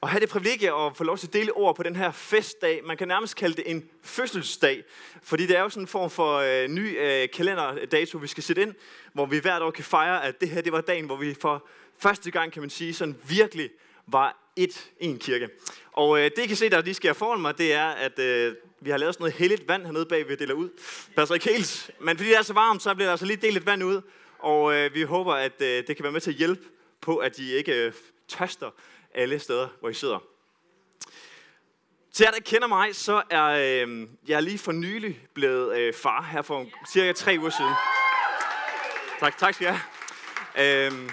og have det privilegie at få lov til at dele ord på den her festdag. Man kan nærmest kalde det en fødselsdag, fordi det er jo sådan en form for øh, ny øh, kalenderdato, vi skal sætte ind, hvor vi hvert år kan fejre, at det her det var dagen, hvor vi for første gang, kan man sige, sådan virkelig var et en kirke. Og øh, det, I kan se, der lige sker foran mig, det er, at øh, vi har lavet sådan noget helligt vand hernede bag, vi deler ud. Passer ikke helt, men fordi det er så varmt, så bliver der altså lige delt lidt vand ud, og øh, vi håber, at øh, det kan være med til at hjælpe på, at de ikke øh, tørster alle steder, hvor I sidder. Til jer, der kender mig, så er øh, jeg lige for nylig blevet øh, far her for cirka tre uger siden. Tak, tak skal jeg. Øh,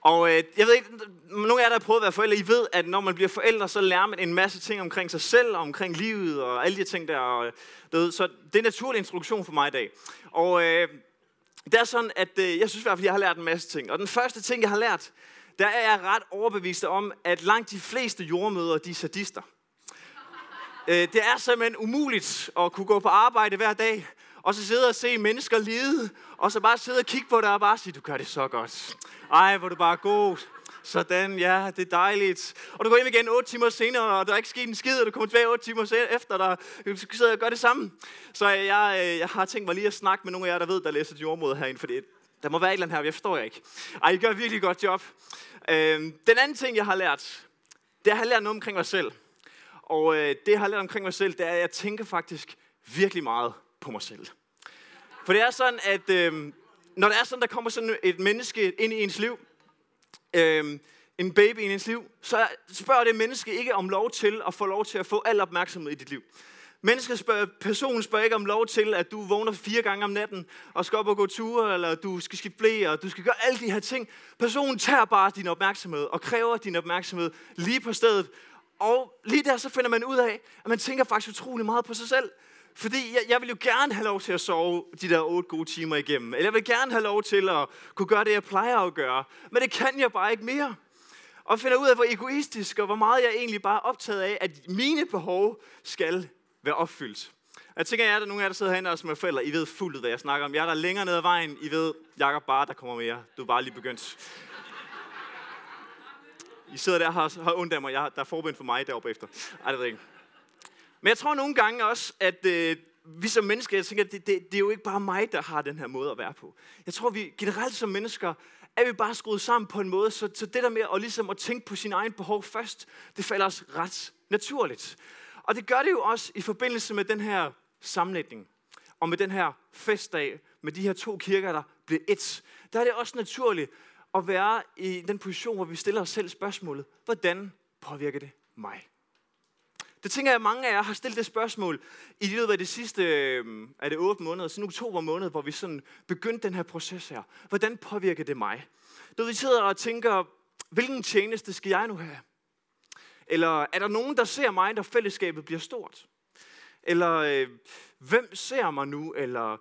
og øh, jeg ved ikke, nogle af jer, der har prøvet at være forældre, I ved, at når man bliver forældre, så lærer man en masse ting omkring sig selv, og omkring livet, og alle de ting der. Og, ved, så det er en naturlig introduktion for mig i dag. Og øh, det er sådan, at øh, jeg synes i hvert fald, jeg har lært en masse ting. Og den første ting, jeg har lært, der er jeg ret overbevist om, at langt de fleste jordmøder, de er sadister. Øh, det er simpelthen umuligt at kunne gå på arbejde hver dag, og så sidde og se mennesker lide, og så bare sidde og kigge på dig og bare sige, du gør det så godt. Ej, hvor du bare god. Sådan, ja, det er dejligt. Og du går hjem igen 8 timer senere, og der er ikke sket en skid, og du kommer tilbage 8 timer efter, der du sidder og gør det samme. Så jeg, øh, jeg har tænkt mig lige at snakke med nogle af jer, der ved, der læser jordmod herinde, for det, der må være et eller andet her, jeg forstår jeg ikke. Ej, I gør virkelig godt job. Øhm, den anden ting, jeg har lært, det er, at jeg har lært noget omkring mig selv. Og øh, det, jeg har lært omkring mig selv, det er, at jeg tænker faktisk virkelig meget på mig selv. For det er sådan, at øh, når det er sådan, der kommer sådan et menneske ind i ens liv, øh, en baby i ens liv, så spørger det menneske ikke om lov til at få lov til at få al opmærksomhed i dit liv. Mennesker spørger, personen spørger ikke om lov til, at du vågner fire gange om natten og skal op og gå ture, eller du skal skifte blæ, og du skal gøre alle de her ting. Personen tager bare din opmærksomhed og kræver din opmærksomhed lige på stedet. Og lige der så finder man ud af, at man tænker faktisk utrolig meget på sig selv. Fordi jeg, jeg vil jo gerne have lov til at sove de der otte gode timer igennem. Eller jeg vil gerne have lov til at kunne gøre det, jeg plejer at gøre. Men det kan jeg bare ikke mere. Og finder ud af, hvor egoistisk og hvor meget jeg egentlig bare er optaget af, at mine behov skal være opfyldt. Jeg tænker, at der er nogle af jer, der sidder herinde og som er forældre, I ved fuldt hvad jeg snakker om. Jeg er der længere ned ad vejen, I ved, Jakob bare, der kommer mere. Du er bare lige begyndt. I sidder der og har, har ondt af mig. Jeg, der er forbind for mig deroppe efter. Ej, det ved jeg ikke. Men jeg tror nogle gange også, at øh, vi som mennesker, jeg tænker, det, det, det er jo ikke bare mig, der har den her måde at være på. Jeg tror, vi generelt som mennesker, er vi bare skruet sammen på en måde, så, så det der med at, ligesom at tænke på sin egen behov først, det falder os ret naturligt. Og det gør det jo også i forbindelse med den her sammenlægning, og med den her festdag, med de her to kirker, der blev et. Der er det også naturligt at være i den position, hvor vi stiller os selv spørgsmålet, hvordan påvirker det mig? Det tænker jeg, at mange af jer har stillet det spørgsmål i løbet af de sidste øh, er det 8 måneder, siden oktober måned, hvor vi sådan begyndte den her proces her. Hvordan påvirker det mig? Når vi sidder og tænker, hvilken tjeneste skal jeg nu have? Eller er der nogen, der ser mig, når fællesskabet bliver stort? Eller øh, hvem ser mig nu? Eller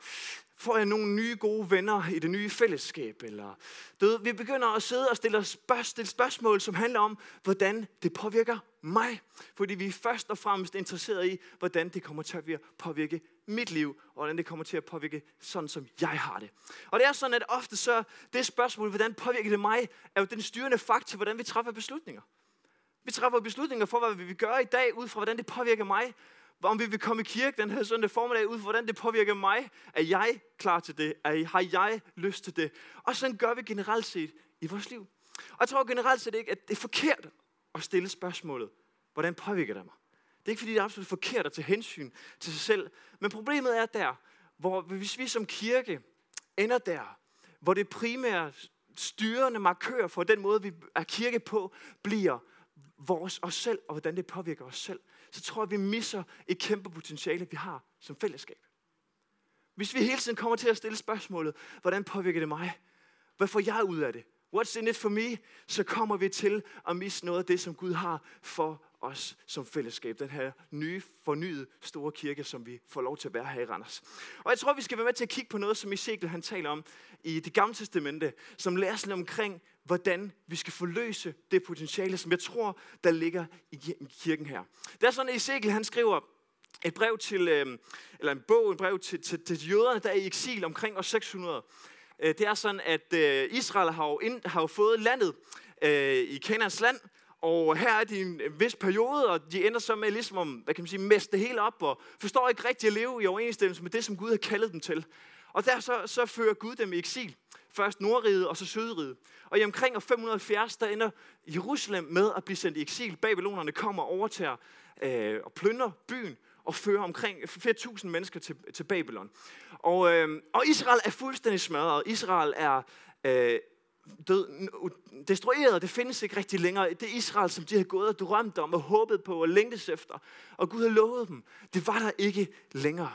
får jeg nogle nye gode venner i det nye fællesskab? Eller, du ved, vi begynder at sidde og stille, spørg- stille spørgsmål, som handler om, hvordan det påvirker mig. Fordi vi er først og fremmest interesseret i, hvordan det kommer til at påvirke mit liv, og hvordan det kommer til at påvirke sådan, som jeg har det. Og det er sådan, at ofte så, det spørgsmål, hvordan påvirker det mig, er jo den styrende faktor, hvordan vi træffer beslutninger. Vi træffer beslutninger for, hvad vi vil gøre i dag, ud fra hvordan det påvirker mig. Om vi vil komme i kirke den her søndag formiddag, ud fra hvordan det påvirker mig. Er jeg klar til det? Er, har jeg lyst til det? Og sådan gør vi generelt set i vores liv. Og jeg tror generelt set ikke, at det er forkert at stille spørgsmålet, hvordan påvirker det mig? Det er ikke fordi, det er absolut forkert at tage hensyn til sig selv. Men problemet er der, hvor hvis vi som kirke ender der, hvor det primære styrende markør for den måde, vi er kirke på, bliver vores os selv, og hvordan det påvirker os selv, så tror jeg, vi misser et kæmpe potentiale, vi har som fællesskab. Hvis vi hele tiden kommer til at stille spørgsmålet, hvordan påvirker det mig? Hvad får jeg ud af det? What's in it for me? Så kommer vi til at miste noget af det, som Gud har for os som fællesskab. Den her nye, fornyede store kirke, som vi får lov til at være her i Randers. Og jeg tror, vi skal være med til at kigge på noget, som Ezekiel han taler om i det gamle testamente, som lærer sig omkring, hvordan vi skal forløse det potentiale, som jeg tror, der ligger i kirken her. Det er sådan, at Ezekiel han skriver et brev til, øh, eller en bog, en brev til, til, til jøderne, der er i eksil omkring år 600. Øh, det er sådan, at øh, Israel har jo, ind, har jo fået landet i Kanans land, Og her er de en vis periode, og de ender så med ligesom om, hvad kan man sige, meste det hele op, og forstår ikke rigtig at leve i overensstemmelse med det, som Gud har kaldet dem til. Og der så, så fører Gud dem i eksil. Først Nordriget og så Sydriget. Og i omkring år 570, der ender Jerusalem med at blive sendt i eksil. Babylonerne kommer og overtager øh, og plynder byen og fører omkring flere tusind mennesker til, til Babylon. Og, øh, og Israel er fuldstændig smadret. Israel er øh, død, destrueret. Det findes ikke rigtig længere. Det Israel, som de havde gået og drømt om og håbet på og længtes efter, og Gud har lovet dem, det var der ikke længere.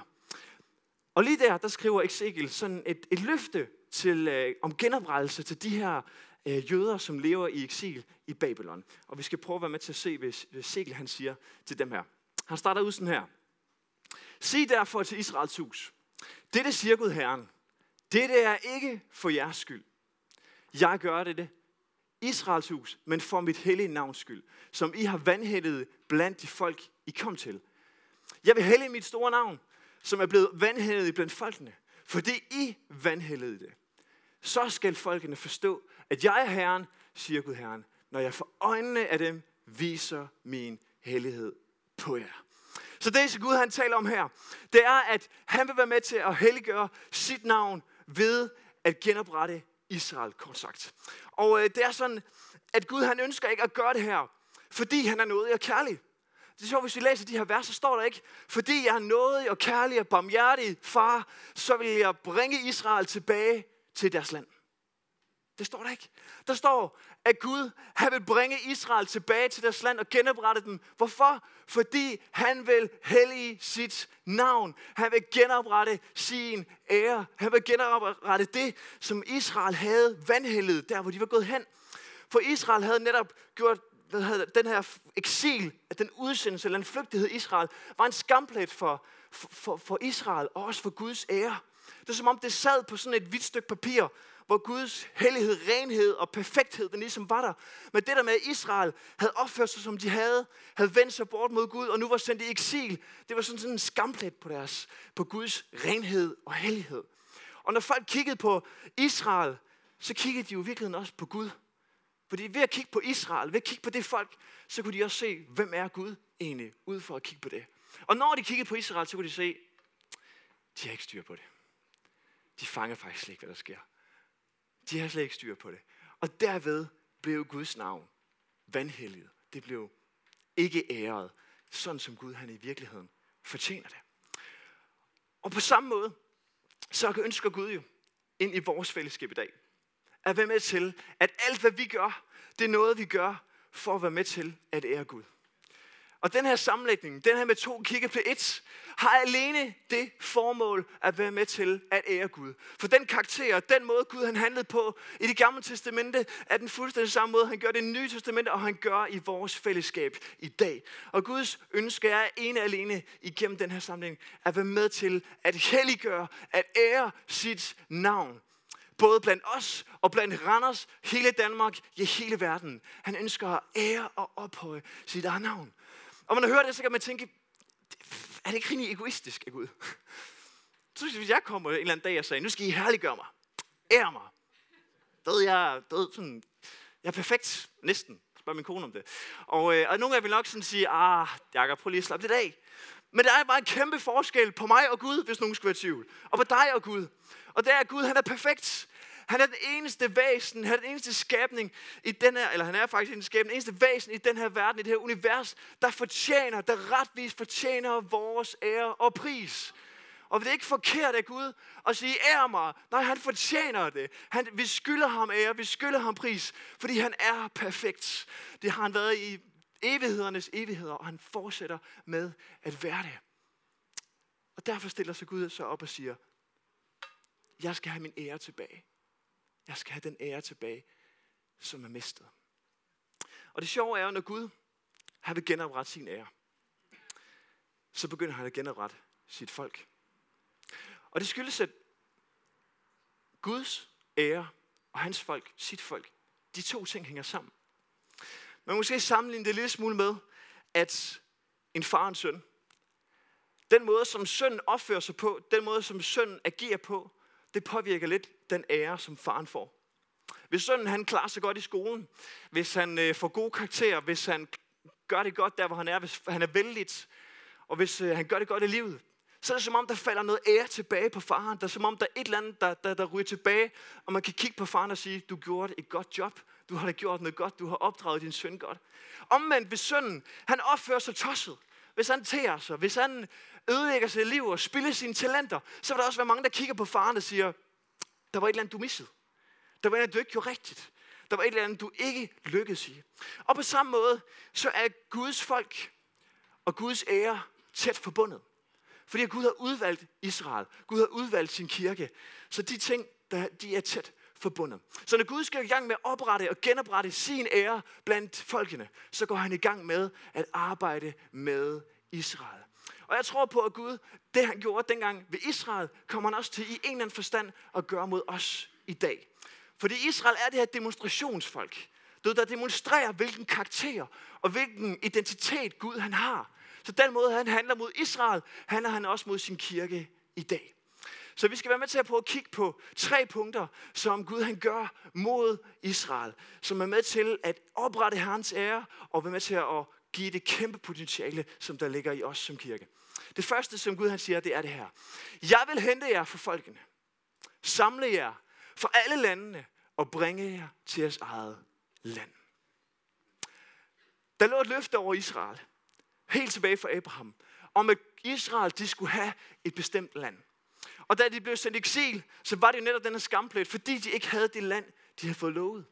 Og lige der, der skriver Ezekiel sådan et, et løfte til, øh, om genoprettelse til de her øh, jøder, som lever i eksil i Babylon. Og vi skal prøve at være med til at se, hvad Ezekiel han siger til dem her. Han starter ud sådan her. Sig derfor til Israels hus. Dette siger Gud Herren. Dette er ikke for jeres skyld. Jeg gør det, det Israels hus, men for mit hellige navns skyld, som I har vandhældet blandt de folk, I kom til. Jeg vil hælde mit store navn, som er blevet vandhældet blandt folkene, fordi I vandhældede det. Så skal folkene forstå, at jeg er Herren, siger Gud Herren, når jeg for øjnene af dem viser min hellighed på jer. Så det, som Gud han taler om her, det er, at han vil være med til at helliggøre sit navn ved at genoprette Israel, kort sagt. Og øh, det er sådan, at Gud han ønsker ikke at gøre det her, fordi han er noget og kærlig. Det er sjovt, hvis vi læser de her vers, så står der ikke, fordi jeg er nådig og kærlig og barmhjertig, far, så vil jeg bringe Israel tilbage til deres land. Det står der ikke. Der står, at Gud han vil bringe Israel tilbage til deres land og genoprette dem. Hvorfor? Fordi han vil hellige sit navn. Han vil genoprette sin ære. Han vil genoprette det, som Israel havde vandhældet, der hvor de var gået hen. For Israel havde netop gjort hvad hedder, den her eksil, at den udsendelse eller den flygtighed Israel, var en skamplet for, for, for Israel og også for Guds ære. Det er som om det sad på sådan et hvidt stykke papir, hvor Guds hellighed, renhed og perfekthed, den ligesom var der. Men det der med, at Israel havde opført sig, som de havde, havde vendt sig bort mod Gud, og nu var sendt i eksil, det var sådan, sådan en skamplet på, deres, på Guds renhed og hellighed. Og når folk kiggede på Israel, så kiggede de jo i virkeligheden også på Gud. Fordi ved at kigge på Israel, ved at kigge på det folk, så kunne de også se, hvem er Gud egentlig, ud for at kigge på det. Og når de kiggede på Israel, så kunne de se, de har ikke styr på det. De fanger faktisk slet ikke, hvad der sker. De har slet ikke styr på det. Og derved blev Guds navn vandhelliget. Det blev ikke æret, sådan som Gud han i virkeligheden fortjener det. Og på samme måde, så ønsker Gud jo ind i vores fællesskab i dag, at være med til, at alt hvad vi gør, det er noget vi gør for at være med til at ære Gud. Og den her sammenlægning, den her med to kigge på et, har alene det formål at være med til at ære Gud. For den karakter, den måde Gud han handlede på i det gamle testamente, er den fuldstændig samme måde, han gør det i det nye testamente, og han gør i vores fællesskab i dag. Og Guds ønske er ene alene igennem den her sammenlægning, at være med til at helliggøre, at ære sit navn både blandt os og blandt Randers, hele Danmark, ja hele verden. Han ønsker at ære og ophøje sit eget navn. Og når man hører det, så kan man tænke, er det ikke rigtig egoistisk af Gud? Så hvis jeg kommer en eller anden dag og sagde, nu skal I herliggøre mig, ære mig. Ved jeg, ved, sådan, jeg er perfekt, næsten. Spørg min kone om det. Og, øh, og nogle af jer vil nok sådan sige, ah, Jakob, prøv lige at slappe lidt af. Men der er bare en kæmpe forskel på mig og Gud, hvis nogen skulle være i tvivl. Og på dig og Gud. Og det er, at Gud han er perfekt. Han er den eneste væsen, han er den eneste skabning i den her, eller han er faktisk den, skabning, den eneste væsen i den her verden, i det her univers, der fortjener, der retvis fortjener vores ære og pris. Og det er ikke forkert af Gud at sige, ære mig. Nej, han fortjener det. Han, vi skylder ham ære, vi skylder ham pris, fordi han er perfekt. Det har han været i evighedernes evigheder, og han fortsætter med at være det. Og derfor stiller sig Gud så op og siger, jeg skal have min ære tilbage. Jeg skal have den ære tilbage, som er mistet. Og det sjove er jo, når Gud han vil genoprette sin ære, så begynder han at genoprette sit folk. Og det skyldes, at Guds ære og hans folk, sit folk, de to ting hænger sammen. Man måske sammenligne det lidt smule med, at en far og en søn, den måde, som sønnen opfører sig på, den måde, som sønnen agerer på, det påvirker lidt den ære, som faren får. Hvis sønnen han klarer sig godt i skolen, hvis han øh, får gode karakterer, hvis han gør det godt der, hvor han er, hvis han er vældigt, og hvis øh, han gør det godt i livet, så er det som om, der falder noget ære tilbage på faren. Der er som om, der er et eller andet, der, der, der ryger tilbage, og man kan kigge på faren og sige, du gjorde et godt job. Du har da gjort noget godt. Du har opdraget din søn godt. Omvendt, hvis sønnen, han opfører sig tosset, hvis han tærer sig, hvis han ødelægger sit liv og spilder sine talenter, så vil der også være mange, der kigger på faren og siger, der var et eller andet, du missede. Der var et eller andet, du ikke gjorde rigtigt. Der var et eller andet, du ikke lykkedes i. Og på samme måde, så er Guds folk og Guds ære tæt forbundet. Fordi Gud har udvalgt Israel. Gud har udvalgt sin kirke. Så de ting, der, de er tæt forbundet. Så når Gud skal i gang med at oprette og genoprette sin ære blandt folkene, så går han i gang med at arbejde med Israel. Og jeg tror på, at Gud, det han gjorde dengang ved Israel, kommer han også til i en eller anden forstand at gøre mod os i dag. Fordi Israel er det her demonstrationsfolk, der demonstrerer, hvilken karakter og hvilken identitet Gud han har. Så den måde, han handler mod Israel, handler han også mod sin kirke i dag. Så vi skal være med til at prøve at kigge på tre punkter, som Gud han gør mod Israel. Som er med til at oprette Herrens ære, og være med til at give det kæmpe potentiale, som der ligger i os som kirke. Det første, som Gud han siger, det er det her. Jeg vil hente jer for folkene. Samle jer for alle landene og bringe jer til jeres eget land. Der lå et løfte over Israel, helt tilbage fra Abraham, om at Israel de skulle have et bestemt land. Og da de blev sendt i eksil, så var det jo netop denne skamplet, fordi de ikke havde det land, de havde fået lovet.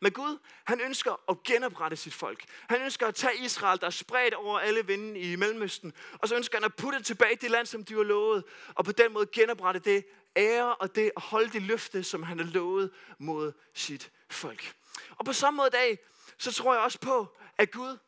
Men Gud, han ønsker at genoprette sit folk. Han ønsker at tage Israel, der er spredt over alle vinde i Mellemøsten, og så ønsker han at putte det tilbage i det land, som de var lovet, og på den måde genoprette det ære og det at holde det løfte, som han har lovet mod sit folk. Og på samme måde i dag, så tror jeg også på, at Gud,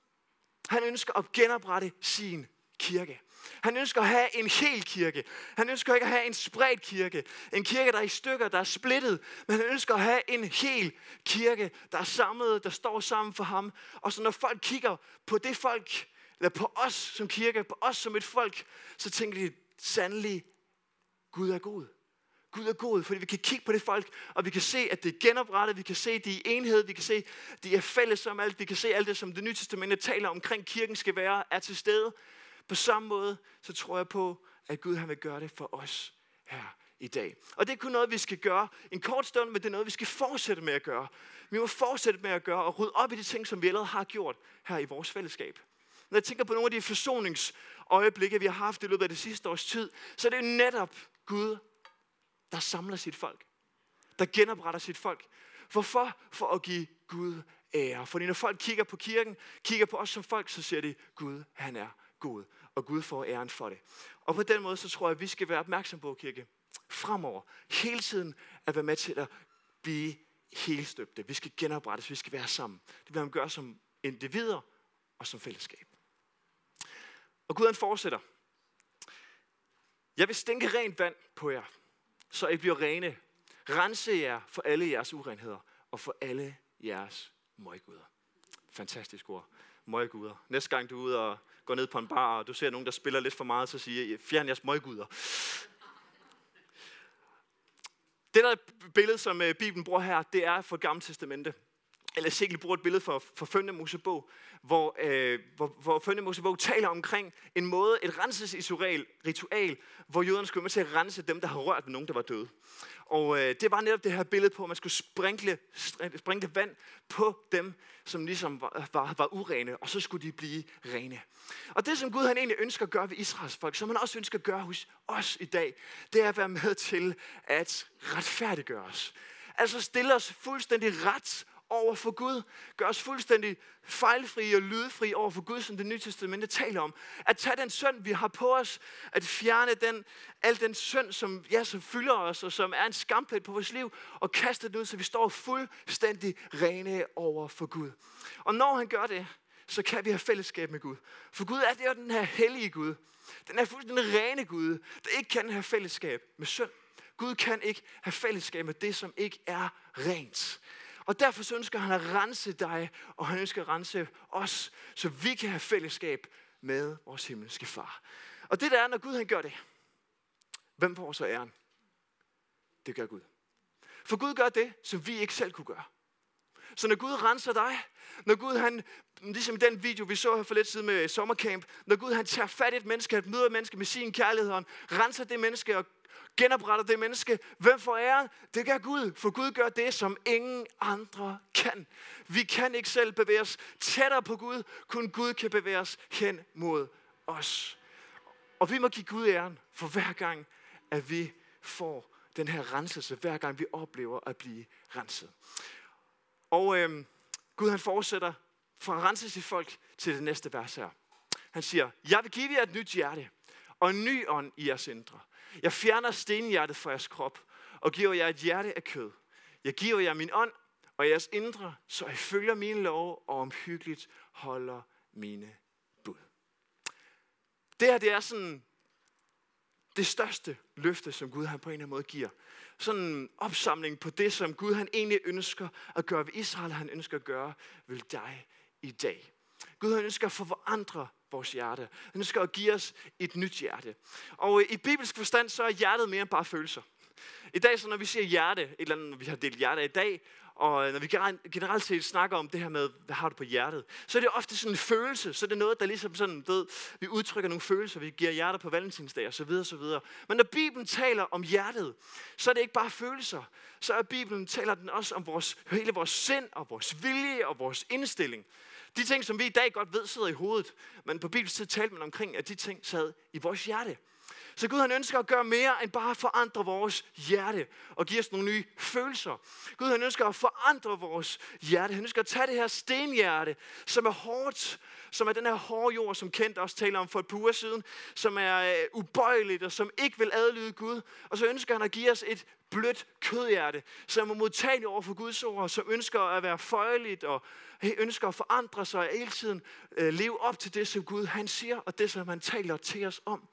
han ønsker at genoprette sin kirke. Han ønsker at have en hel kirke. Han ønsker ikke at have en spredt kirke. En kirke, der er i stykker, der er splittet. Men han ønsker at have en hel kirke, der er samlet, der står sammen for ham. Og så når folk kigger på det folk, eller på os som kirke, på os som et folk, så tænker de sandelig, Gud er god. Gud er god, fordi vi kan kigge på det folk, og vi kan se, at det er genoprettet, vi kan se, at de er i enhed, vi kan se, at de er fælles om alt, vi kan se alt det, som det nye testamente taler omkring kirken skal være, er til stede. På samme måde, så tror jeg på, at Gud han vil gøre det for os her i dag. Og det er kun noget, vi skal gøre en kort stund, men det er noget, vi skal fortsætte med at gøre. Vi må fortsætte med at gøre og rydde op i de ting, som vi allerede har gjort her i vores fællesskab. Når jeg tænker på nogle af de forsoningsøjeblikke, vi har haft i løbet af det sidste års tid, så er det netop Gud, der samler sit folk. Der genopretter sit folk. Hvorfor? For at give Gud ære. Fordi når folk kigger på kirken, kigger på os som folk, så ser de, Gud, han er god. Og Gud får æren for det. Og på den måde, så tror jeg, at vi skal være opmærksom på, kirke, fremover, hele tiden at være med til at blive helstøbte. Vi skal genoprettes, vi skal være sammen. Det vil han gøre som individer og som fællesskab. Og Gud han fortsætter. Jeg vil stænke rent vand på jer, så I bliver rene. Rense jer for alle jeres urenheder og for alle jeres møguder. Fantastisk ord. Møguder. Næste gang du er ude og går ned på en bar, og du ser nogen, der spiller lidt for meget, så siger fjern jeres møguder. Det der billede, som øh, Bibelen bruger her, det er fra Gamle Testamente eller Ezekiel bruger et billede for, for 5. Mosebog, hvor, øh, hvor, hvor 5. Mosebog taler omkring en måde, et renselsesritual, ritual, hvor jøderne skulle med til at rense dem, der har rørt ved nogen, der var døde. Og øh, det var netop det her billede på, at man skulle sprinkle, sprinkle vand på dem, som ligesom var, var, var urene, og så skulle de blive rene. Og det, som Gud han egentlig ønsker at gøre ved Israels folk, som han også ønsker at gøre hos os i dag, det er at være med til at retfærdiggøre os. Altså stille os fuldstændig ret over for Gud. Gør os fuldstændig fejlfri og lydfri over for Gud, som det nye testamente taler om. At tage den synd, vi har på os, at fjerne den, al den synd, som, ja, som fylder os, og som er en skamplet på vores liv, og kaste den ud, så vi står fuldstændig rene over for Gud. Og når han gør det, så kan vi have fællesskab med Gud. For Gud er det jo den her hellige Gud. Den er fuldstændig rene Gud, der ikke kan have fællesskab med synd. Gud kan ikke have fællesskab med det, som ikke er rent. Og derfor så ønsker han at rense dig, og han ønsker at rense os, så vi kan have fællesskab med vores himmelske far. Og det der er, når Gud han gør det, hvem får så æren? Det gør Gud. For Gud gør det, som vi ikke selv kunne gøre. Så når Gud renser dig, når Gud han, ligesom den video, vi så her for lidt siden med sommercamp, når Gud han tager fat i et menneske, han møder et menneske med sin kærlighed, og renser det menneske og genopretter det menneske. Hvem får æren? Det gør Gud, for Gud gør det, som ingen andre kan. Vi kan ikke selv bevæge os tættere på Gud, kun Gud kan bevæge os hen mod os. Og vi må give Gud æren for hver gang, at vi får den her renselse, hver gang vi oplever at blive renset. Og øh, Gud han fortsætter for at rense sit folk til det næste vers her. Han siger, jeg vil give jer et nyt hjerte og en ny ånd i jeres indre. Jeg fjerner stenhjertet fra jeres krop og giver jer et hjerte af kød. Jeg giver jer min ånd og jeres indre, så I følger mine lov og omhyggeligt holder mine bud. Det her, det er sådan det største løfte, som Gud han på en eller anden måde giver. Sådan en opsamling på det, som Gud han egentlig ønsker at gøre ved Israel, han ønsker at gøre ved dig i dag. Gud han ønsker at forandre vores hjerte. Han ønsker at give os et nyt hjerte. Og i bibelsk forstand, så er hjertet mere end bare følelser. I dag, så når vi siger hjerte, et eller andet, vi har delt hjerte i dag, og når vi generelt set snakker om det her med, hvad har du på hjertet, så er det ofte sådan en følelse. Så er det noget, der ligesom sådan, ved, vi udtrykker nogle følelser, vi giver hjerter på valentinsdag og så videre, så videre. Men når Bibelen taler om hjertet, så er det ikke bare følelser. Så er Bibelen taler den også om vores, hele vores sind og vores vilje og vores indstilling. De ting, som vi i dag godt ved sidder i hovedet, men på Bibelens tid talte man omkring, at de ting sad i vores hjerte. Så Gud han ønsker at gøre mere end bare forandre vores hjerte og give os nogle nye følelser. Gud han ønsker at forandre vores hjerte. Han ønsker at tage det her stenhjerte, som er hårdt, som er den her hårde jord, som Kent også taler om for et par uger siden, som er øh, ubøjeligt og som ikke vil adlyde Gud. Og så ønsker han at give os et blødt kødhjerte, som er modtageligt over for Guds ord, som ønsker at være føjeligt og ønsker at forandre sig og hele tiden øh, leve op til det, som Gud han siger, og det, som han taler til os om.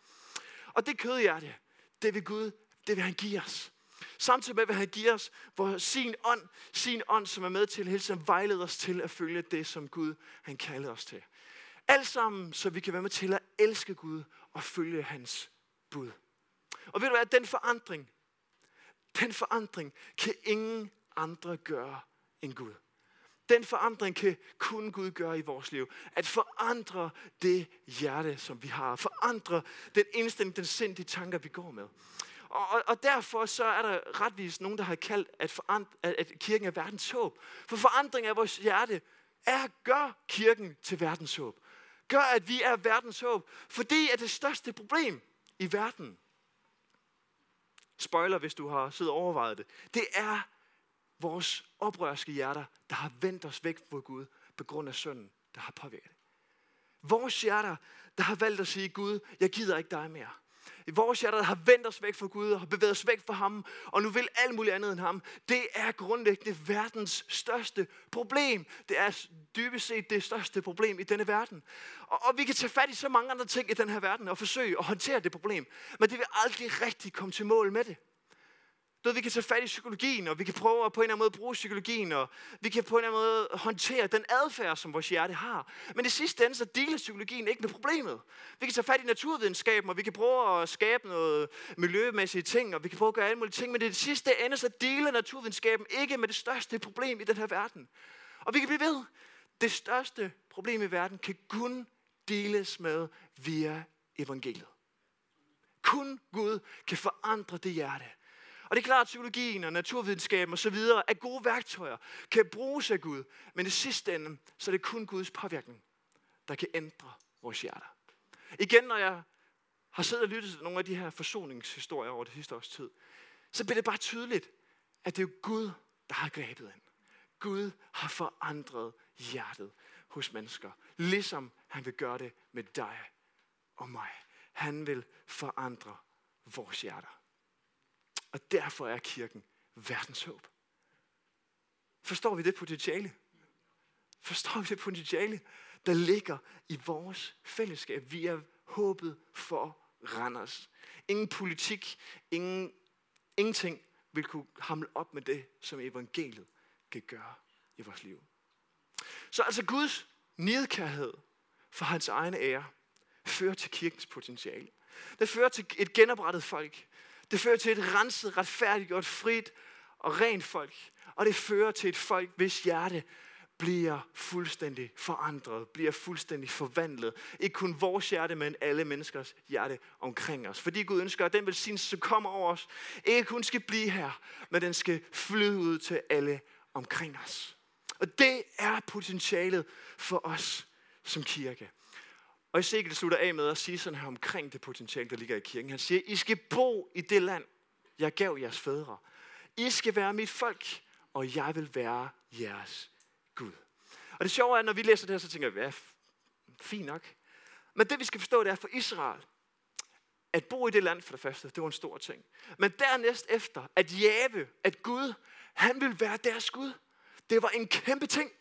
Og det kødhjerte, det vil Gud, det vil han give os. Samtidig med, vil han give os hvor sin ånd, sin ånd, som er med til hele tiden vejlede os til at følge det, som Gud han kaldede os til. Alt sammen, så vi kan være med til at elske Gud og følge hans bud. Og ved du hvad, den forandring, den forandring kan ingen andre gøre end Gud. Den forandring kan kun Gud gøre i vores liv. At forandre det hjerte, som vi har. Forandre den indstilling, den sind, de tanker, vi går med. Og, og, og derfor så er der retvis nogen, der har kaldt, at, forandre, at, at kirken er verdens håb. For forandring af vores hjerte er at gøre kirken til verdens håb. Gør, at vi er verdens håb. Fordi at det største problem i verden, spoiler hvis du har siddet og overvejet det, det er vores oprørske hjerter, der har vendt os væk fra Gud på grund af synden, der har påvirket. Vores hjerter, der har valgt at sige, Gud, jeg gider ikke dig mere. I vores hjerter, der har vendt os væk fra Gud og har bevæget os væk fra ham, og nu vil alt muligt andet end ham. Det er grundlæggende verdens største problem. Det er dybest set det største problem i denne verden. Og, og vi kan tage fat i så mange andre ting i den her verden og forsøge at håndtere det problem, men det vil aldrig rigtig komme til mål med det. Du ved, vi kan tage fat i psykologien, og vi kan prøve at på en eller anden måde bruge psykologien, og vi kan på en eller anden måde håndtere den adfærd, som vores hjerte har. Men i sidste ende, så deler psykologien ikke med problemet. Vi kan tage fat i naturvidenskaben, og vi kan prøve at skabe noget miljømæssige ting, og vi kan prøve at gøre alle mulige ting, men i det sidste ende, så deler naturvidenskaben ikke med det største problem i den her verden. Og vi kan blive ved. Det største problem i verden kan kun deles med via evangeliet. Kun Gud kan forandre det hjerte. Og det er klart, at psykologien og naturvidenskaben osv. er gode værktøjer, kan bruges af Gud. Men i sidste ende, så er det kun Guds påvirkning, der kan ændre vores hjerter. Igen, når jeg har siddet og lyttet til nogle af de her forsoningshistorier over det sidste års tid, så bliver det bare tydeligt, at det er Gud, der har grebet ind. Gud har forandret hjertet hos mennesker, ligesom han vil gøre det med dig og mig. Han vil forandre vores hjerter. Og derfor er kirken verdens håb. Forstår vi det potentiale? Forstår vi det potentiale, der ligger i vores fællesskab? Vi er håbet for Randers. Ingen politik, ingen, ingenting vil kunne hamle op med det, som evangeliet kan gøre i vores liv. Så altså Guds nedkærhed for hans egen ære fører til kirkens potentiale. Det fører til et genoprettet folk. Det fører til et renset, retfærdiggjort, frit og rent folk. Og det fører til et folk, hvis hjerte bliver fuldstændig forandret, bliver fuldstændig forvandlet. Ikke kun vores hjerte, men alle menneskers hjerte omkring os. Fordi Gud ønsker, at den velsignelse, som kommer over os, ikke kun skal blive her, men den skal flyde ud til alle omkring os. Og det er potentialet for os som kirke. Og Ezekiel slutter af med at sige sådan her omkring det potentiale, der ligger i kirken. Han siger, I skal bo i det land, jeg gav jeres fædre. I skal være mit folk, og jeg vil være jeres Gud. Og det sjove er, at når vi læser det her, så tænker vi, ja, fint nok. Men det vi skal forstå, det er for Israel, at bo i det land for det første, det var en stor ting. Men dernæst efter, at Jave, at Gud, han vil være deres Gud. Det var en kæmpe ting.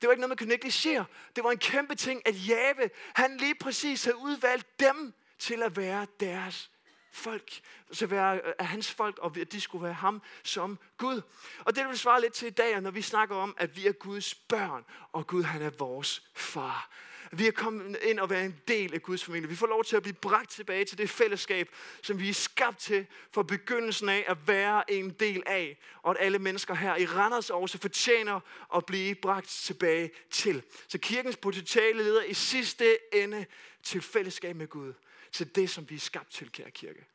Det var ikke noget, man kunne negligere. Det var en kæmpe ting, at Jave, han lige præcis havde udvalgt dem til at være deres folk, til være øh, af hans folk, og at de skulle være ham som Gud. Og det vil svare lidt til i dag, når vi snakker om, at vi er Guds børn, og Gud han er vores far. Vi er kommet ind og være en del af Guds familie. Vi får lov til at blive bragt tilbage til det fællesskab, som vi er skabt til fra begyndelsen af at være en del af. Og at alle mennesker her i Randers også fortjener at blive bragt tilbage til. Så kirkens potentiale leder i sidste ende til fællesskab med Gud. Til det, som vi er skabt til, kære kirke.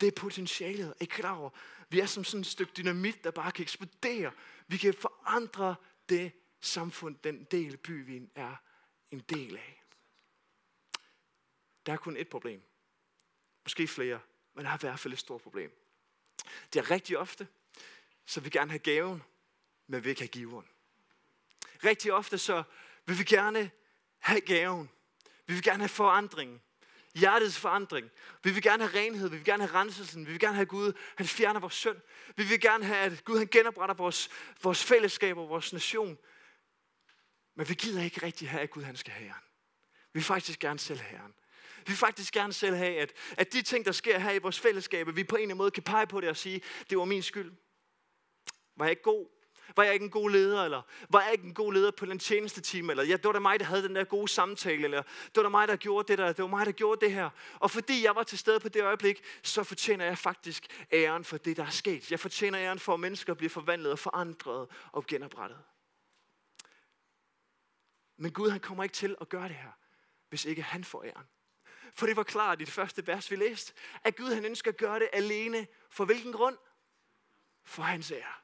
Det er potentialet. Er I klar over? Vi er som sådan et stykke dynamit, der bare kan eksplodere. Vi kan forandre det samfund, den del by, vi er en del af. Der er kun et problem. Måske flere, men der er i hvert fald et stort problem. Det er rigtig ofte, så vi gerne have gaven, men vi ikke have giveren. Rigtig ofte så vil vi gerne have gaven. Vi vil gerne have forandringen. Hjertets forandring. Vi vil gerne have renhed. Vi vil gerne have renselsen. Vi vil gerne have Gud. Han fjerner vores synd. Vi vil gerne have, at Gud han genopretter vores, vores fællesskab og vores nation. Men vi gider ikke rigtig have, at Gud han skal have æren. Vi vil faktisk gerne selv have æren. Vi vil faktisk gerne selv have, at, at de ting, der sker her i vores fællesskab, at vi på en eller anden måde kan pege på det og sige, det var min skyld. Var jeg ikke god? Var jeg ikke en god leder? Eller var jeg ikke en god leder på den tjeneste time? Eller ja, det var da mig, der havde den der gode samtale. Eller det var da mig, der gjorde det der. Det var mig, der gjorde det her. Og fordi jeg var til stede på det øjeblik, så fortjener jeg faktisk æren for det, der er sket. Jeg fortjener æren for, at mennesker bliver forvandlet og forandret og genoprettet. Men Gud han kommer ikke til at gøre det her, hvis ikke han får æren. For det var klart i det første vers, vi læste, at Gud han ønsker at gøre det alene. For hvilken grund? For hans ære.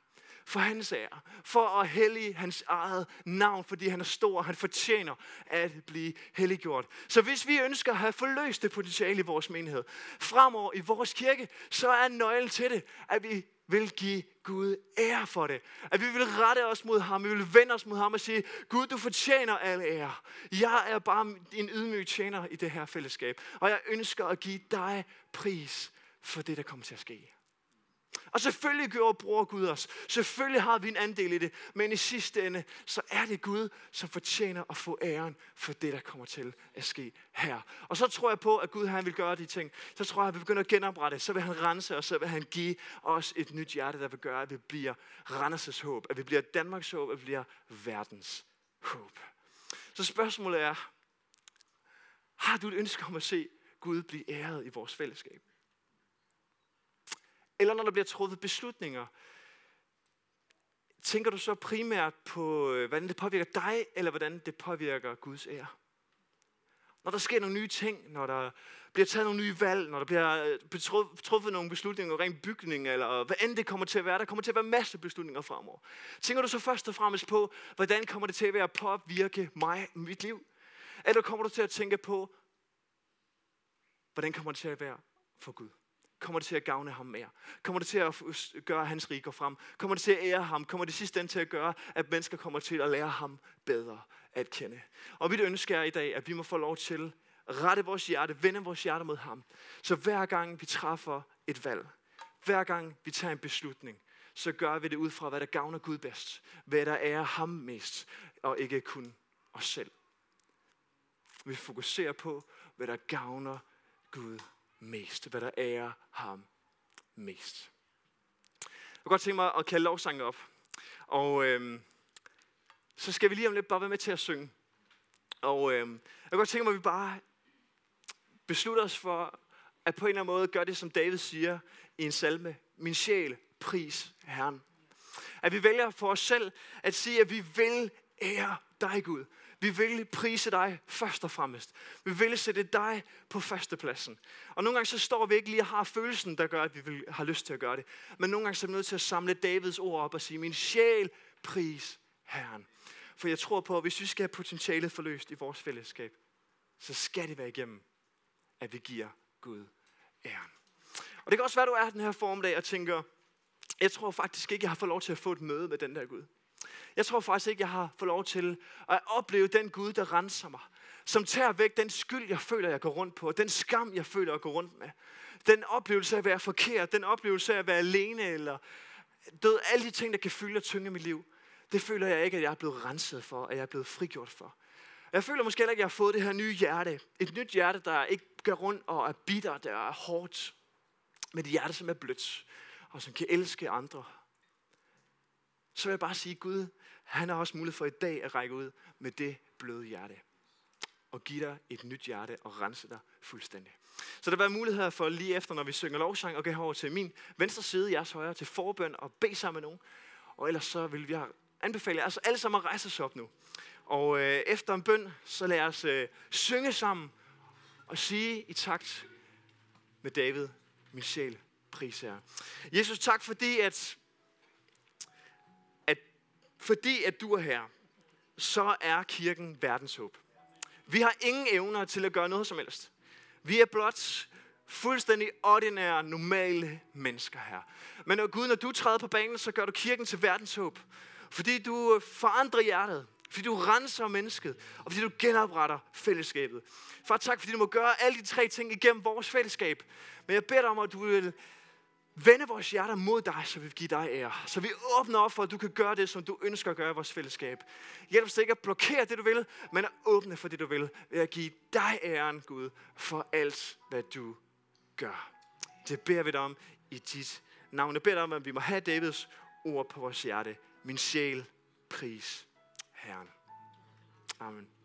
For hans ære. For at hellige hans eget navn, fordi han er stor, og han fortjener at blive helliggjort. Så hvis vi ønsker at have forløst det potentiale i vores menighed, fremover i vores kirke, så er nøglen til det, at vi vil give Gud ære for det. At vi vil rette os mod ham, vi vil vende os mod ham og sige, Gud, du fortjener al ære. Jeg er bare en ydmyg tjener i det her fællesskab, og jeg ønsker at give dig pris for det, der kommer til at ske. Og selvfølgelig gjorde bror Gud os. Selvfølgelig har vi en andel i det. Men i sidste ende, så er det Gud, som fortjener at få æren for det, der kommer til at ske her. Og så tror jeg på, at Gud han vil gøre de ting. Så tror jeg, at vi begynder at genoprette. Så vil han rense os, så vil han give os et nyt hjerte, der vil gøre, at vi bliver Randers' håb. At vi bliver Danmarks håb, at vi bliver verdens håb. Så spørgsmålet er, har du et ønske om at se Gud blive æret i vores fællesskab? Eller når der bliver truffet beslutninger, tænker du så primært på, øh, hvordan det påvirker dig, eller hvordan det påvirker Guds ære? Når der sker nogle nye ting, når der bliver taget nogle nye valg, når der bliver øh, truffet nogle beslutninger rent bygning, eller hvad end det kommer til at være, der kommer til at være masser af beslutninger fremover. Tænker du så først og fremmest på, hvordan kommer det til at være at påvirke mig, mit liv? Eller kommer du til at tænke på, hvordan kommer det til at være for Gud? Kommer det til at gavne ham mere? Kommer det til at gøre hans rige går frem? Kommer det til at ære ham? Kommer det sidste ende til at gøre, at mennesker kommer til at lære ham bedre at kende? Og mit ønske er i dag, at vi må få lov til at rette vores hjerte, vende vores hjerte mod ham. Så hver gang vi træffer et valg, hver gang vi tager en beslutning, så gør vi det ud fra, hvad der gavner Gud bedst. Hvad der ærer ham mest, og ikke kun os selv. Vi fokuserer på, hvad der gavner Gud mest, hvad der ærer ham mest. Jeg kunne godt tænke mig at kalde lovsangen op. Og øhm, så skal vi lige om lidt bare være med til at synge. Og øhm, jeg kunne godt tænke mig, at vi bare beslutter os for, at på en eller anden måde gøre det, som David siger i en salme. Min sjæl, pris Herren. At vi vælger for os selv at sige, at vi vil ære dig, Gud. Vi vil prise dig først og fremmest. Vi vil sætte dig på førstepladsen. Og nogle gange så står vi ikke lige og har følelsen, der gør, at vi vil, har lyst til at gøre det. Men nogle gange så er vi nødt til at samle Davids ord op og sige, min sjæl pris Herren. For jeg tror på, at hvis vi skal have potentialet forløst i vores fællesskab, så skal det være igennem, at vi giver Gud æren. Og det kan også være, at du er den her formdag og tænker, jeg tror faktisk ikke, jeg har fået lov til at få et møde med den der Gud. Jeg tror faktisk ikke, jeg har fået lov til at opleve den Gud, der renser mig. Som tager væk den skyld, jeg føler, jeg går rundt på. Den skam, jeg føler, jeg går rundt med. Den oplevelse af at være forkert. Den oplevelse af at være alene. Eller død. Alle de ting, der kan fylde og tynge mit liv. Det føler jeg ikke, at jeg er blevet renset for. At jeg er blevet frigjort for. Jeg føler måske heller ikke, at jeg har fået det her nye hjerte. Et nyt hjerte, der ikke går rundt og er bitter, der er hårdt. Men et hjerte, som er blødt. Og som kan elske andre. Så vil jeg bare sige, Gud, han har også mulighed for i dag at række ud med det bløde hjerte. Og give dig et nyt hjerte og rense dig fuldstændig. Så der var mulighed for lige efter, når vi synger lovsang, og gå over til min venstre side, jeres højre, til forbøn og bede sammen med nogen. Og ellers så vil vi anbefale jer altså alle sammen at rejse os op nu. Og øh, efter en bøn, så lad os øh, synge sammen og sige i takt med David, min sjæl, pris her. Jesus, tak fordi, at fordi at du er her, så er kirken verdens håb. Vi har ingen evner til at gøre noget som helst. Vi er blot fuldstændig ordinære, normale mennesker her. Men når Gud, når du træder på banen, så gør du kirken til verdens håb. Fordi du forandrer hjertet. Fordi du renser mennesket. Og fordi du genopretter fællesskabet. Far, tak fordi du må gøre alle de tre ting igennem vores fællesskab. Men jeg beder dig om, at du vil vende vores hjerter mod dig, så vi vil give dig ære. Så vi åbner op for, at du kan gøre det, som du ønsker at gøre i vores fællesskab. Hjælp os ikke at blokere det, du vil, men at åbne for det, du vil. Ved at give dig æren, Gud, for alt, hvad du gør. Det beder vi dig om i dit navn. Jeg beder dig om, at vi må have Davids ord på vores hjerte. Min sjæl, pris Herren. Amen.